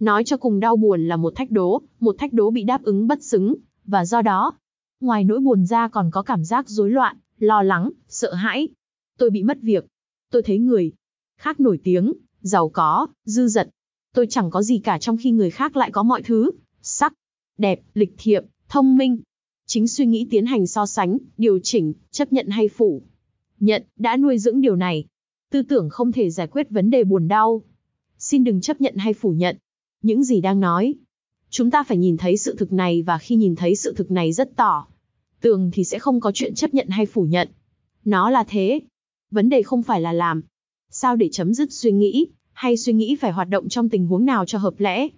Nói cho cùng đau buồn là một thách đố, một thách đố bị đáp ứng bất xứng, và do đó, ngoài nỗi buồn ra còn có cảm giác rối loạn, lo lắng, sợ hãi. Tôi bị mất việc. Tôi thấy người khác nổi tiếng, giàu có, dư dật. Tôi chẳng có gì cả trong khi người khác lại có mọi thứ, sắc, đẹp, lịch thiệp, thông minh. Chính suy nghĩ tiến hành so sánh, điều chỉnh, chấp nhận hay phủ. Nhận, đã nuôi dưỡng điều này. Tư tưởng không thể giải quyết vấn đề buồn đau. Xin đừng chấp nhận hay phủ nhận, những gì đang nói. Chúng ta phải nhìn thấy sự thực này và khi nhìn thấy sự thực này rất tỏ. Tường thì sẽ không có chuyện chấp nhận hay phủ nhận. Nó là thế. Vấn đề không phải là làm. Sao để chấm dứt suy nghĩ, hay suy nghĩ phải hoạt động trong tình huống nào cho hợp lẽ.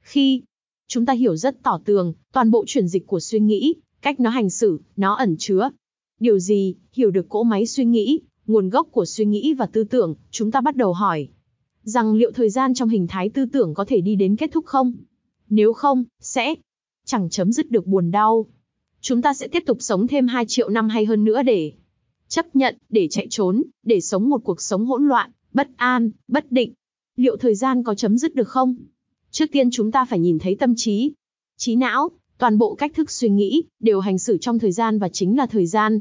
Khi chúng ta hiểu rất tỏ tường, toàn bộ chuyển dịch của suy nghĩ, cách nó hành xử, nó ẩn chứa. Điều gì, hiểu được cỗ máy suy nghĩ, nguồn gốc của suy nghĩ và tư tưởng, chúng ta bắt đầu hỏi, rằng liệu thời gian trong hình thái tư tưởng có thể đi đến kết thúc không? Nếu không, sẽ chẳng chấm dứt được buồn đau. Chúng ta sẽ tiếp tục sống thêm 2 triệu năm hay hơn nữa để chấp nhận, để chạy trốn, để sống một cuộc sống hỗn loạn, bất an, bất định. Liệu thời gian có chấm dứt được không? Trước tiên chúng ta phải nhìn thấy tâm trí, trí não, toàn bộ cách thức suy nghĩ, đều hành xử trong thời gian và chính là thời gian.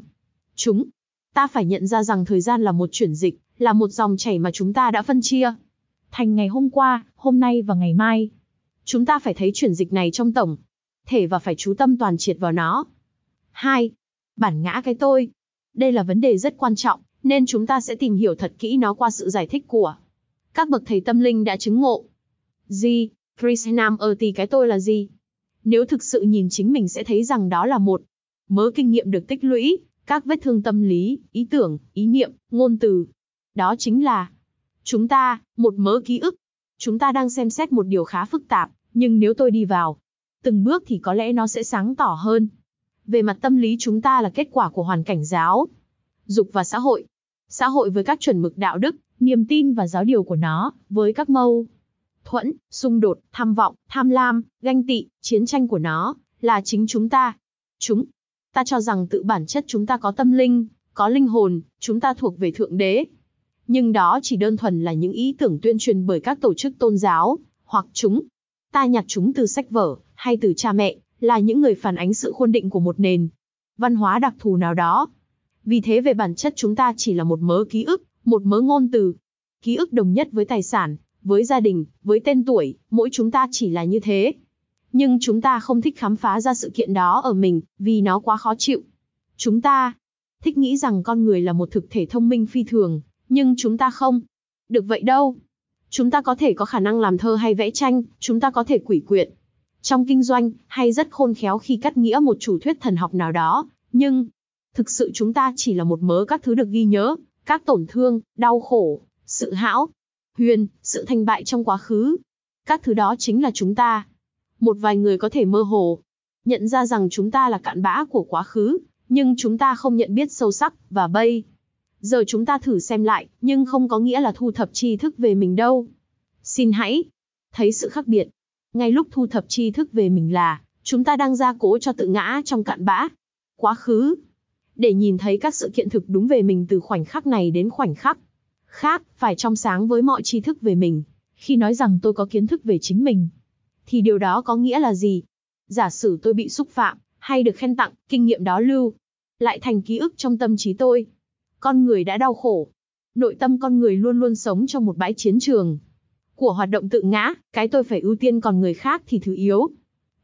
Chúng, ta phải nhận ra rằng thời gian là một chuyển dịch, là một dòng chảy mà chúng ta đã phân chia thành ngày hôm qua, hôm nay và ngày mai. Chúng ta phải thấy chuyển dịch này trong tổng thể và phải chú tâm toàn triệt vào nó. 2. Bản ngã cái tôi. Đây là vấn đề rất quan trọng, nên chúng ta sẽ tìm hiểu thật kỹ nó qua sự giải thích của các bậc thầy tâm linh đã chứng ngộ. Gì? Krishnam Erti cái tôi là gì? Nếu thực sự nhìn chính mình sẽ thấy rằng đó là một mớ kinh nghiệm được tích lũy, các vết thương tâm lý, ý tưởng, ý niệm, ngôn từ. Đó chính là Chúng ta, một mớ ký ức. Chúng ta đang xem xét một điều khá phức tạp, nhưng nếu tôi đi vào từng bước thì có lẽ nó sẽ sáng tỏ hơn. Về mặt tâm lý chúng ta là kết quả của hoàn cảnh giáo, dục và xã hội. Xã hội với các chuẩn mực đạo đức, niềm tin và giáo điều của nó, với các mâu thuẫn, xung đột, tham vọng, tham lam, ganh tị, chiến tranh của nó, là chính chúng ta. Chúng. Ta cho rằng tự bản chất chúng ta có tâm linh, có linh hồn, chúng ta thuộc về Thượng Đế, nhưng đó chỉ đơn thuần là những ý tưởng tuyên truyền bởi các tổ chức tôn giáo, hoặc chúng. Ta nhặt chúng từ sách vở, hay từ cha mẹ, là những người phản ánh sự khuôn định của một nền văn hóa đặc thù nào đó. Vì thế về bản chất chúng ta chỉ là một mớ ký ức, một mớ ngôn từ. Ký ức đồng nhất với tài sản, với gia đình, với tên tuổi, mỗi chúng ta chỉ là như thế. Nhưng chúng ta không thích khám phá ra sự kiện đó ở mình, vì nó quá khó chịu. Chúng ta thích nghĩ rằng con người là một thực thể thông minh phi thường, nhưng chúng ta không. Được vậy đâu. Chúng ta có thể có khả năng làm thơ hay vẽ tranh, chúng ta có thể quỷ quyệt. Trong kinh doanh, hay rất khôn khéo khi cắt nghĩa một chủ thuyết thần học nào đó, nhưng thực sự chúng ta chỉ là một mớ các thứ được ghi nhớ, các tổn thương, đau khổ, sự hão, huyền, sự thành bại trong quá khứ. Các thứ đó chính là chúng ta. Một vài người có thể mơ hồ, nhận ra rằng chúng ta là cạn bã của quá khứ, nhưng chúng ta không nhận biết sâu sắc, và bây Giờ chúng ta thử xem lại, nhưng không có nghĩa là thu thập tri thức về mình đâu. Xin hãy thấy sự khác biệt. Ngay lúc thu thập tri thức về mình là, chúng ta đang ra cố cho tự ngã trong cạn bã. Quá khứ. Để nhìn thấy các sự kiện thực đúng về mình từ khoảnh khắc này đến khoảnh khắc. Khác, phải trong sáng với mọi tri thức về mình. Khi nói rằng tôi có kiến thức về chính mình, thì điều đó có nghĩa là gì? Giả sử tôi bị xúc phạm, hay được khen tặng, kinh nghiệm đó lưu, lại thành ký ức trong tâm trí tôi. Con người đã đau khổ. Nội tâm con người luôn luôn sống trong một bãi chiến trường. Của hoạt động tự ngã, cái tôi phải ưu tiên còn người khác thì thứ yếu.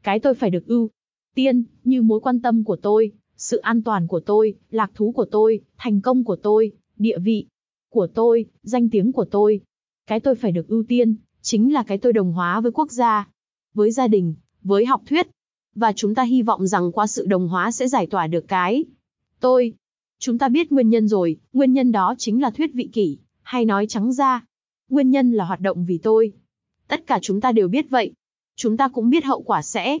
Cái tôi phải được ưu tiên, như mối quan tâm của tôi, sự an toàn của tôi, lạc thú của tôi, thành công của tôi, địa vị của tôi, danh tiếng của tôi. Cái tôi phải được ưu tiên, chính là cái tôi đồng hóa với quốc gia, với gia đình, với học thuyết. Và chúng ta hy vọng rằng qua sự đồng hóa sẽ giải tỏa được cái tôi, Chúng ta biết nguyên nhân rồi, nguyên nhân đó chính là thuyết vị kỷ, hay nói trắng ra, nguyên nhân là hoạt động vì tôi. Tất cả chúng ta đều biết vậy. Chúng ta cũng biết hậu quả sẽ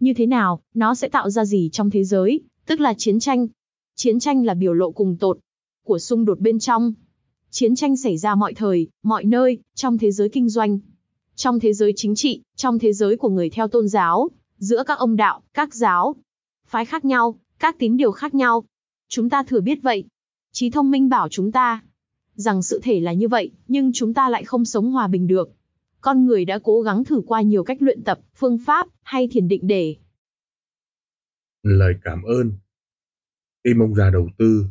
Như thế nào, nó sẽ tạo ra gì trong thế giới, tức là chiến tranh. Chiến tranh là biểu lộ cùng tột của xung đột bên trong. Chiến tranh xảy ra mọi thời, mọi nơi, trong thế giới kinh doanh, trong thế giới chính trị, trong thế giới của người theo tôn giáo, giữa các ông đạo, các giáo, phái khác nhau, các tín điều khác nhau. Chúng ta thừa biết vậy. Trí thông minh bảo chúng ta rằng sự thể là như vậy, nhưng chúng ta lại không sống hòa bình được. Con người đã cố gắng thử qua nhiều cách luyện tập, phương pháp hay thiền định để lời cảm ơn. Tim ông già đầu tư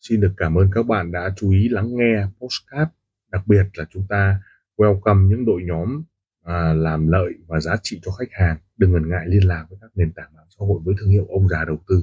xin được cảm ơn các bạn đã chú ý lắng nghe postcard. Đặc biệt là chúng ta welcome những đội nhóm à, làm lợi và giá trị cho khách hàng. Đừng ngần ngại liên lạc với các nền tảng mạng xã hội với thương hiệu ông già đầu tư.